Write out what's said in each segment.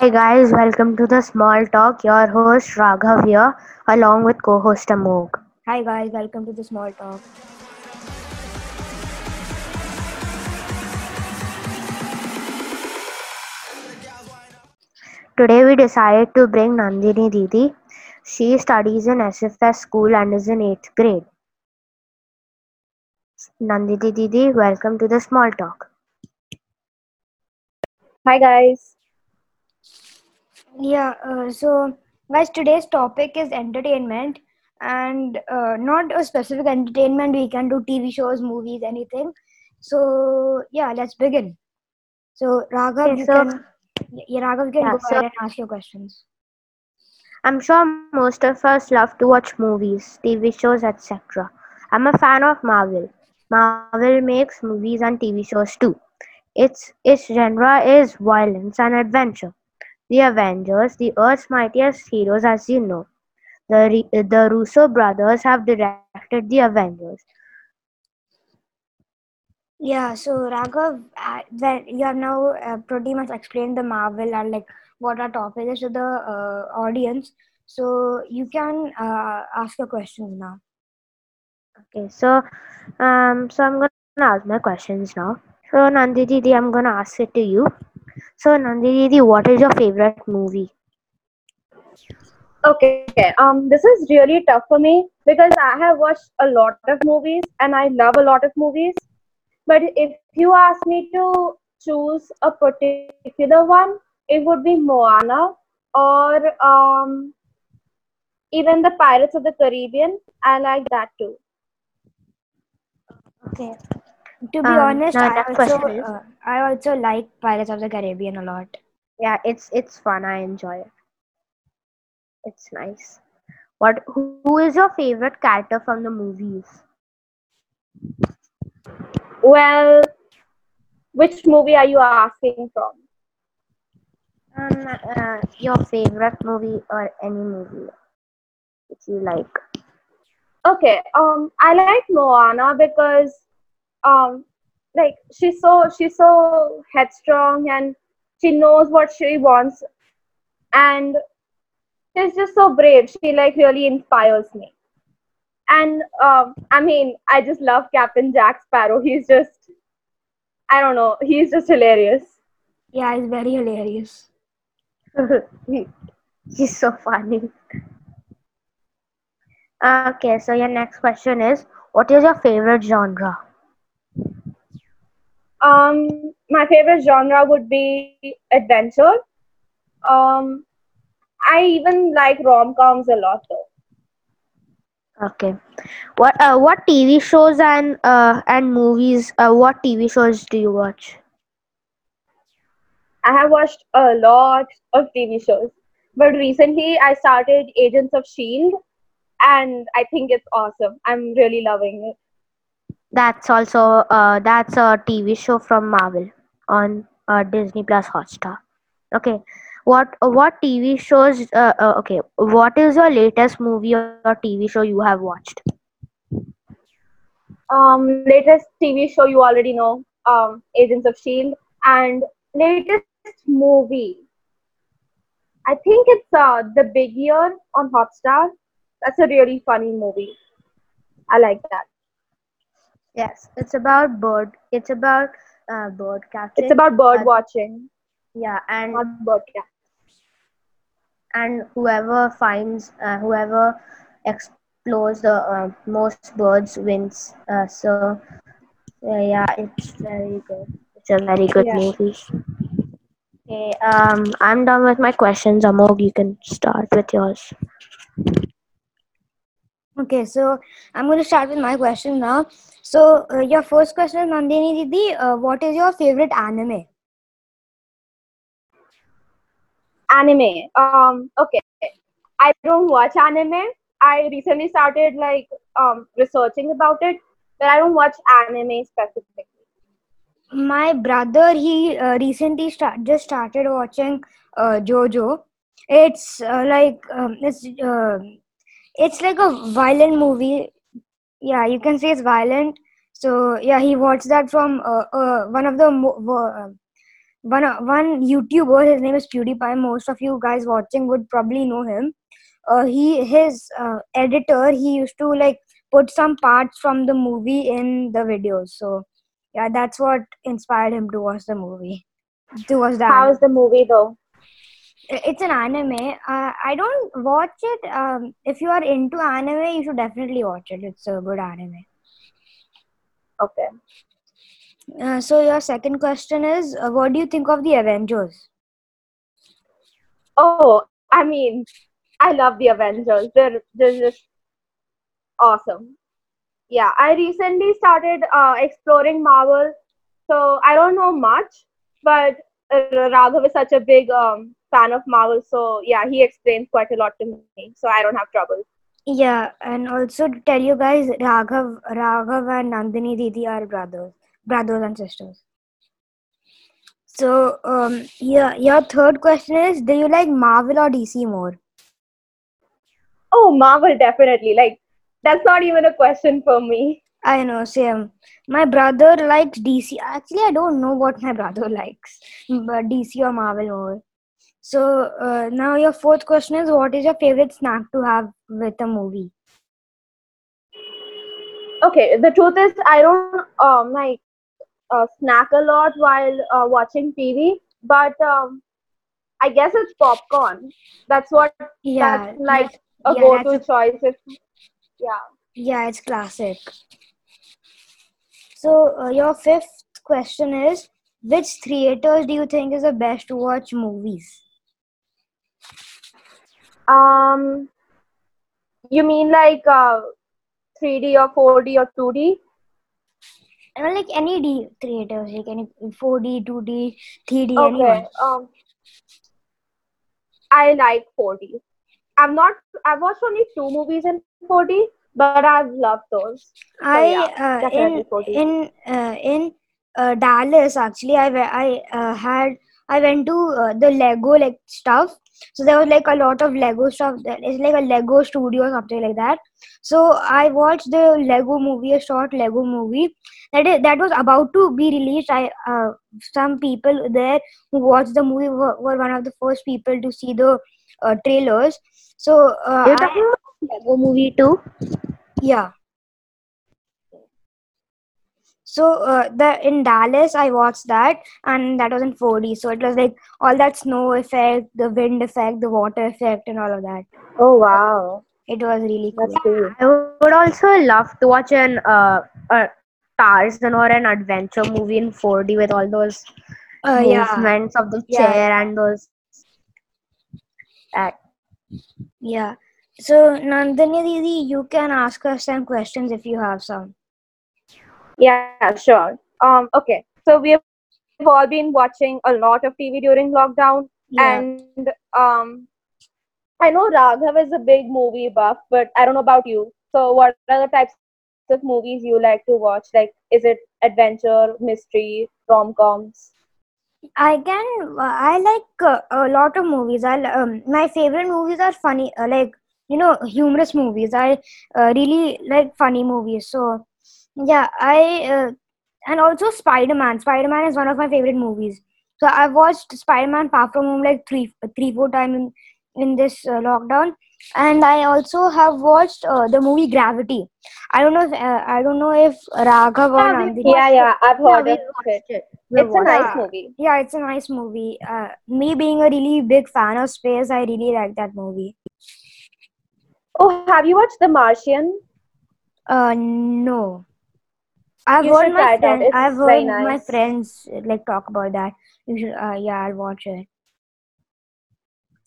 Hi guys, welcome to the Small Talk. Your host Raghav here, along with co-host Amogh. Hi guys, welcome to the small talk. Today we decided to bring Nandini Didi. She studies in SFS school and is in 8th grade. Nandini Didi, welcome to the Small Talk. Hi guys. Yeah, uh, so guys, today's topic is entertainment, and uh, not a specific entertainment. We can do TV shows, movies, anything. So yeah, let's begin. So Raghav, Okay, you so- can yeah, Raghav, you can Yeah, go so- ahead and ask your questions. I'm sure most of us love to watch movies, TV shows, etc. I'm a fan of Marvel. Marvel makes movies and TV shows too. Its its genre is violence and adventure. The Avengers, the Earth's mightiest heroes, as you know. The the Russo brothers have directed the Avengers. Yeah, so Raghav, uh, you have now uh, pretty much explained the Marvel and like what our topic is to the uh, audience. So you can uh, ask your questions now. Okay, so um, so I'm gonna ask my questions now. So Nandi Didi, I'm gonna ask it to you. So Nandi Didi, what is your favorite movie? Okay, um, this is really tough for me because I have watched a lot of movies and I love a lot of movies. But if you ask me to choose a particular one, it would be Moana or um, even the Pirates of the Caribbean. I like that too. Okay. To be Um, honest, now I also uh, I also like Pirates of the Caribbean a lot. Yeah, it's it's fun. I enjoy it. It's nice. What? Who, who is your favorite character from the movies? Well, which movie are you asking from? Um, uh, your favorite movie or any movie which you like? Okay, um, I like Moana because, um, like she's so she's so headstrong and she knows what she wants, and she's just so brave. She like really inspires me. And um, I mean, I just love Captain Jack Sparrow. He's just, I don't know, he's just hilarious. Yeah, he's very hilarious. He- He's so funny. Okay, so your next question is, what is your favorite genre? Um, my favorite genre would be adventure. Um, I even like rom coms a lot though. Okay. What uh, what TV shows and uh, and movies? Uh, what TV shows do you watch? I have watched a lot of TV shows, but recently I started Agents of Shield, and I think it's awesome. I'm really loving it. That's also uh, that's a TV show from Marvel on uh, Disney Plus Hotstar. Okay. What what TV shows? Uh, uh, okay. What is your latest movie or TV show you have watched? Um, latest TV show you already know, um, Agents of Shield, and latest movie. I think it's uh, The Big Year on Hotstar. That's a really funny movie. I like that. Yes, it's about bird. It's about uh, bird catching. It's about bird Uh, watching, yeah, and not bird catching. and whoever finds uh, whoever explores the uh, most birds wins. Uh, so uh, yeah, it's very good. It's a very good Yeah. movie. Okay, um, I'm done with my questions. Amogh, you can start with yours. Okay, so I'm going to start with my question now. So uh, your first question, Nandini Didi, uh, what is your favorite anime? anime um okay i don't watch anime i recently started like um researching about it but i don't watch anime specifically My brother, he uh, recently start, just started watching uh, JoJo. It's uh, like um, it's uh, it's like a violent movie. Yeah, you can say it's violent. So yeah, he watched that from uh, uh, one of the mo- uh, one uh, one YouTuber. His name is PewDiePie. Most of you guys watching would probably know him. Uh, he his uh, editor. He used to like put some parts from the movie in the videos. So yeah, that's what inspired him to watch the movie. To watch the How's the movie though? It's an anime. Uh, I don't watch it. Um, if you are into anime, you should definitely watch it. It's a good anime. Okay. Uh, so your second question is, uh, what do you think of the Avengers? Oh, I mean, I love the Avengers. They're they're just awesome. Yeah, I recently started uh, exploring Marvel, so I don't know much, but Raghav is such a big um, fan of Marvel, so yeah, he explains quite a lot to me, so I don't have trouble. Yeah, and also to tell you guys, Raghav, Raghav and Nandini Didi are brothers, brothers and sisters. So, um, yeah, your third question is, do you like Marvel or DC more? Oh, Marvel definitely. Like that's not even a question for me. I know, same. My brother likes DC. Actually, I don't know what my brother likes, but DC or Marvel more. So uh, now your fourth question is, what is your favorite snack to have with a movie? Okay, the truth is I don't um like uh, snack a lot while uh, watching TV, but um, I guess it's popcorn. That's what Yeah, that's like a yeah, go-to choice. If yeah. yeah, it's classic. So uh, your fifth question is, which theaters do you think is the best to watch movies? Um, you mean like uh, 3D or 4D or 2D? Uh, like any D theaters, like any 4D, 2D, 3D, anyone. Okay. Um, I like 4D. I'm not. I've watched only two movies in 4D, but I've loved those. So I yeah, uh, in 4D. in uh, in uh, Dallas actually I I uh, had I went to uh, the Lego like stuff. So there was like a lot of Lego stuff. It's like a Lego studio or something like that. So I watched the Lego movie, a short Lego movie that is, that was about to be released. I uh, some people there who watched the movie were, were one of the first people to see the uh, trailers. So uh, You're I, talking about Lego movie too? yeah. So uh, the in Dallas, I watched that, and that was in 4D. So it was like all that snow effect, the wind effect, the water effect, and all of that. Oh wow, It was really cool. cool. I would also love to watch an uh, a Tarzan or an adventure movie in 4D with all those Uh, yeah, movements of the Yeah, chair and those. Uh, yeah. So Nandini Didi, you can ask us some questions if you have some. Yeah, sure. Um, okay. So we have all been watching a lot of TV during lockdown, Yeah. and um, I know Raghav is a big movie buff, but I don't know about you. So what are the types of movies you like to watch? Like, is it adventure, mystery, rom-coms? I can. Uh, I like uh, a lot of movies. I um, my favorite movies are funny, uh, like you know, humorous movies. I uh, really like funny movies. So yeah, I uh, and also Spider Man. Spider Man is one of my favorite movies. So I've watched Spider Man Far From Home like three, three, four times in in this uh, lockdown, and I also have watched uh, the movie Gravity. I don't know. If, uh, I don't know if Raghav or Yeah, we Nandini. Yeah, yeah, I've heard we of watched it. it. We It's a watched nice movie. Yeah, it's a nice movie. Uh, me being a really big fan of space, I really like that movie. Oh, have you watched The Martian? Uh, no, I've heard my it friend, I've heard my friends uh, like talk about that. You should, uh, yeah, I'll watch it.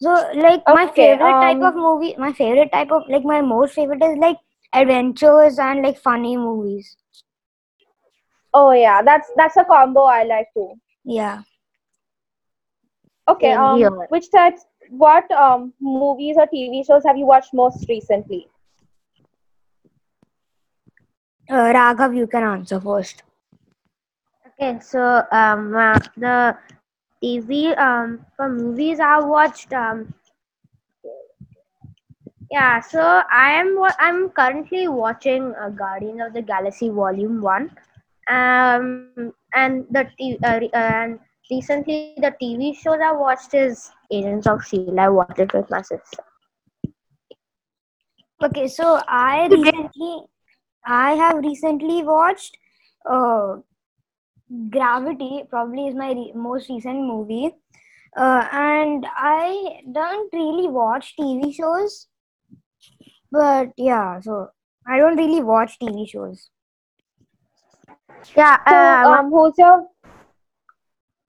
So, like my Okay, favorite type of um, movie, my favorite type of like my most favorite is like adventures and like funny movies. Oh yeah, that's that's a combo I like too. Yeah. Okay, um, which types, what um movies or TV shows have you watched most recently? Uh, Raghav, you can answer first. Okay, so um, uh, the TV um for movies I watched um yeah, so I am I'm currently watching uh, Guardians of the Galaxy Volume One, um, and the t- uh, uh, and recently the TV shows I watched is Agents of Shield. I watched it with my sister. Okay, so I recently, I have recently watched uh, Gravity. Probably is my re- most recent movie, uh, and I don't really watch TV shows. But yeah, so I don't really watch TV shows. Yeah, So, uh, I um, who's your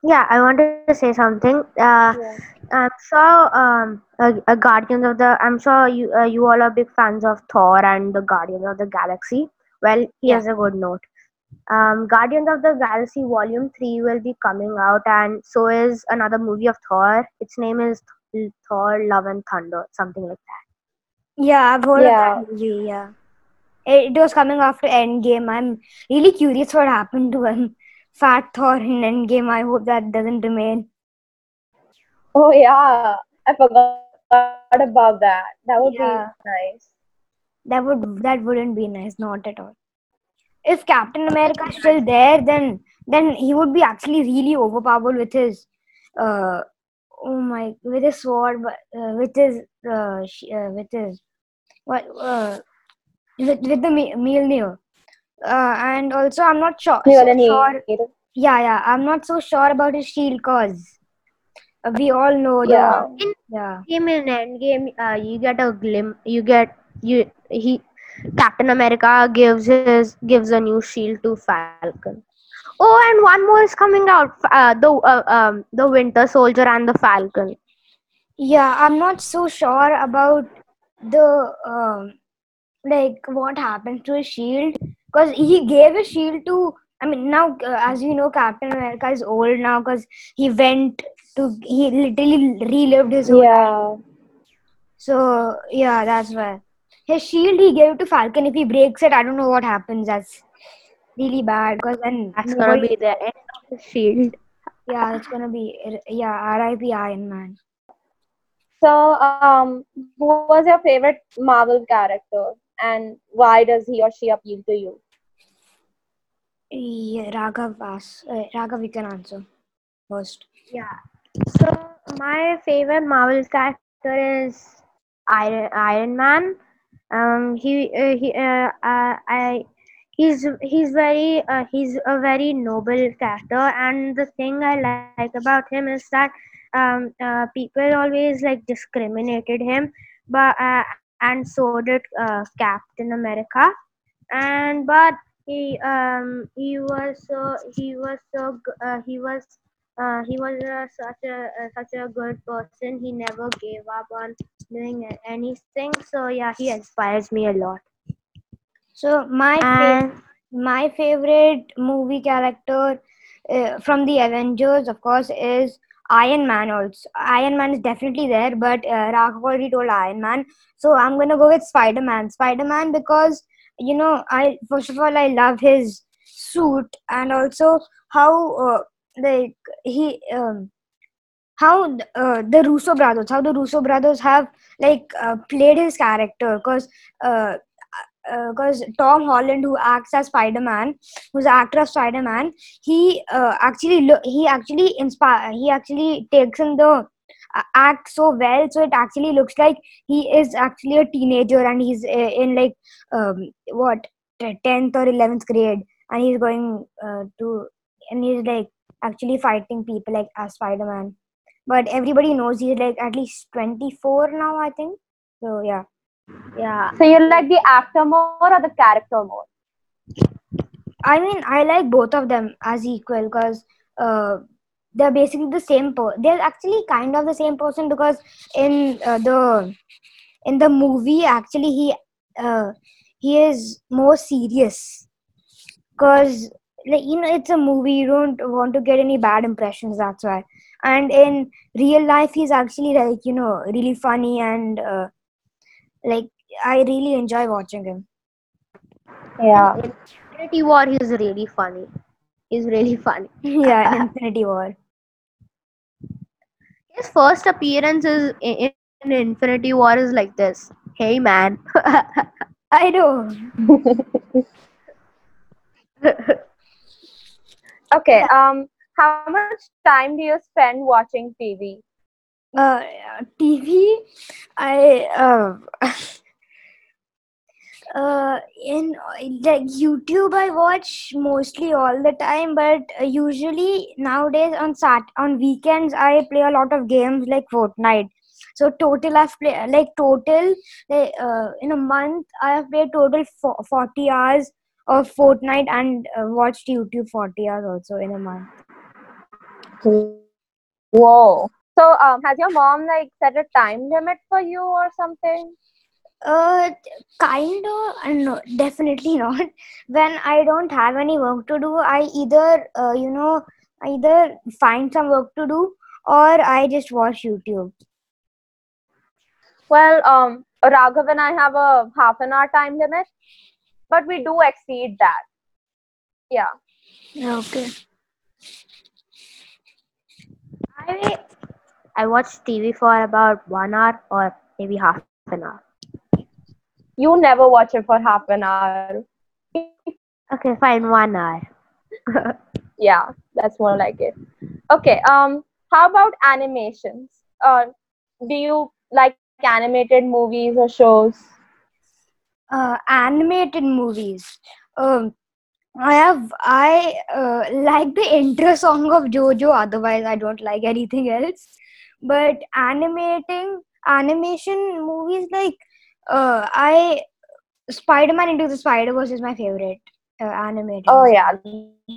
yeah, I wanted to say something. Uh, yeah. I'm sure um, uh, uh, Guardians of the. I'm sure you uh, you all are big fans of Thor and the Guardians of the Galaxy. Well, here's a good note. Um, Guardians of the Galaxy Volume Three will be coming out, and so is another movie of Thor. Its name is Thor: Love and Thunder, something like that. Yeah, I've heard Yeah. of that movie. Yeah, it, it was coming after Endgame. I'm really curious what happened to him. Fat Thor in Endgame. I hope that doesn't remain. Oh yeah, I forgot about that. That would Yeah. be nice. That would that wouldn't be nice, not at all. If Captain America is still there, then then he would be actually really overpowered with his uh oh my with his sword, but uh, with his uh, sh- uh with his what uh with with the Mjolnir. Uh, and also I'm not sure so sure yeah yeah I'm not so sure about his shield cause uh, we all know Yeah. the In yeah game in Endgame, uh, you get a glimpse. You get you he Captain America gives his gives a new shield to Falcon. Oh, and one more is coming out. f- Uh, the uh, um the Winter Soldier and the Falcon. Yeah, I'm not so sure about the um, like what happened to his shield because he gave his shield to. I mean, now uh, as you know, Captain America is old now because he went to he literally relived his. Yeah. So yeah, that's why his shield he gave to Falcon. If he breaks it, I don't know what happens. That's really bad because then That's gonna be the end of the shield. Yeah, it's gonna be yeah. R.I.P. Iron Man. So, um, who was your favorite Marvel character, and why does he or she appeal to you? Yeah, Raghav, ask, uh, Raghav, you can answer first. Yeah. So my favorite Marvel character is Iron Iron Man. Um, he uh, he uh, uh, I he's he's very uh, he's a very noble character, and the thing I like about him is that um uh, people always like discriminated him, but uh, and so did uh, Captain America, and but he um he was so he was so uh, he was uh, he was uh, such a uh, such a good person. He never gave up on doing anything. So yeah, he inspires me a lot. So my fav- my favorite movie character uh, from the Avengers, of course, is Iron Man. Also, Iron Man is definitely there, but uh, Raghav already told Iron Man, so I'm gonna go with Spider Man. Spider Man because you know, I first of all I love his suit and also how uh, like he um, how uh, the Russo brothers, how the Russo brothers have like uh, played his character, because uh, because Tom Holland, who acts as Spider Man, who's the actor of Spider Man, he uh, actually lo- he actually inspire he actually takes in the uh, act so well, so it actually looks like he is actually a teenager and he's uh, in like um, what tenth or eleventh grade, and he's going uh, to and he's like actually fighting people like as Spider Man but everybody knows he's like at least 24 now i think. So yeah yeah, So, you like the actor more or the character more? i mean i like both of them as equal because uh, they're basically the same per- they're actually kind of the same person because in uh, the in the movie actually he uh, he is more serious because like you know it's a movie you don't want to get any bad impressions that's why and in real life he's actually like you know really funny and uh, like i really enjoy watching him Yeah. in Infinity War, he's really funny. He's really funny. yeah in infinity war His first appearance is in, in Infinity War is like this. Hey man. i know Okay. Um, how much time do you spend watching TV? Uh, TV, I uh, uh, in like YouTube, I watch mostly all the time, but uh, usually nowadays on sat on weekends I play a lot of games like Fortnite. So total I've played like total like, uh, in a month I have played total fo- forty hours of Fortnite and uh, watched YouTube forty hours also in a month. Whoa. So, um, has your mom like set a time limit for you or something? Uh, kind of, uh, no, definitely not. When I don't have any work to do, I either, uh, you know, either find some work to do or I just watch YouTube. Well, um, Raghav and I have a half an hour time limit, but we do exceed that. Yeah. Okay. I I watch TV for about one hour or maybe half an hour. You never watch it for half an hour. Okay, fine, one hour. Yeah, that's more like it. Okay. Um, how about animations? Uh, do you like animated movies or shows? Uh, animated movies. Um, I have I uh, like the intro song of JoJo. Otherwise, I don't like anything else. But animating animation movies like uh, I Spider-Man Into the Spider-Verse is my favorite uh, animated. Oh movie. yeah,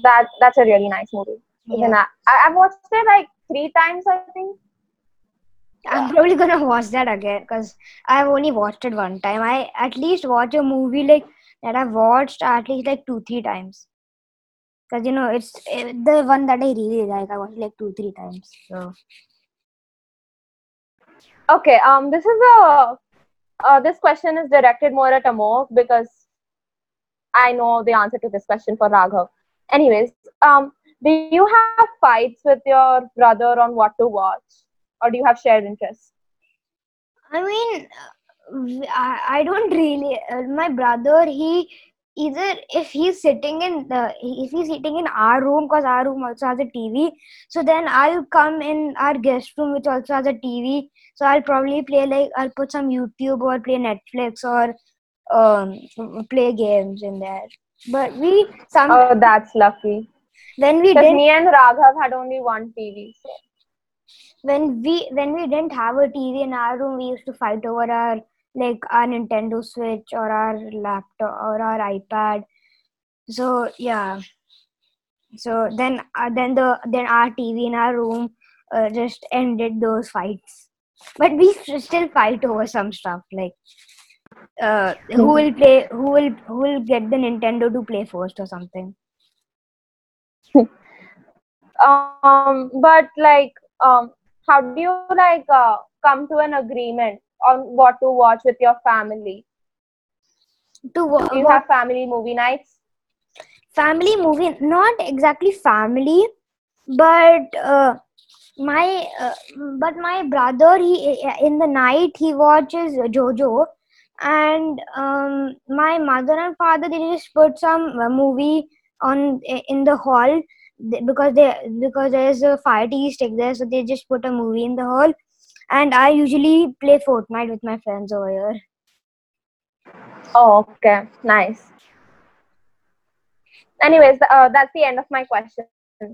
that that's a really nice movie. Yeah. I, I- I've watched it like three times, I think. I'm probably gonna watch that again because I've only watched it one time. I at least watch a movie like that I've watched at least like two three times. Because you know it's eh, the one that I really like. I watched like two three times. So Okay. Um, this is a uh, this question is directed more at Amogh because I know the answer to this question for Raghav. Anyways, um, do you have fights with your brother on what to watch, or do you have shared interests? I mean, uh, I, I don't really. Uh, my brother, he either if he's sitting in the if he's sitting in our room because our room also has a TV, so then I'll come in our guest room which also has a TV. So I'll probably play like I'll put some YouTube or play Netflix or um play games in there. But we some Oh, that's lucky. when we Because didn't me and Raghav had only one TV. So. when we when we didn't have a TV in our room, we used to fight over our like our Nintendo Switch or our laptop or our iPad. So yeah. So then uh, then the then our TV in our room uh, just ended those fights. But we still fight over some stuff like uh, who will play who will who will get the Nintendo to play first or something. Um, but like, um, how do you like uh, come to an agreement on what to watch with your family? To wa- Do you have family movie nights? family movie not exactly family but uh, my uh, but my brother he in the night he watches jojo and um, my mother and father they just put some uh, movie on in the hall because they because there's a fire TV stick there so they just put a movie in the hall and i usually play fortnite with my friends over here Oh, okay, nice. Anyways, uh, that's the end of my question.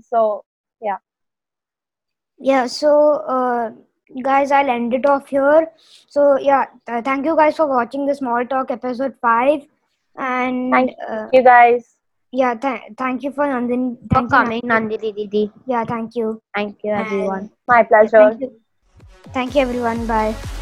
So, yeah Yeah, so uh, guys i'll end it off here so yeah th- thank you guys for watching the small talk episode 5 and Thank uh, you guys. yeah th- thank you for Nandini. For Thank you, coming, Nandini Didi. yeah thank you Thank you, everyone. My pleasure. Thank you everyone. Bye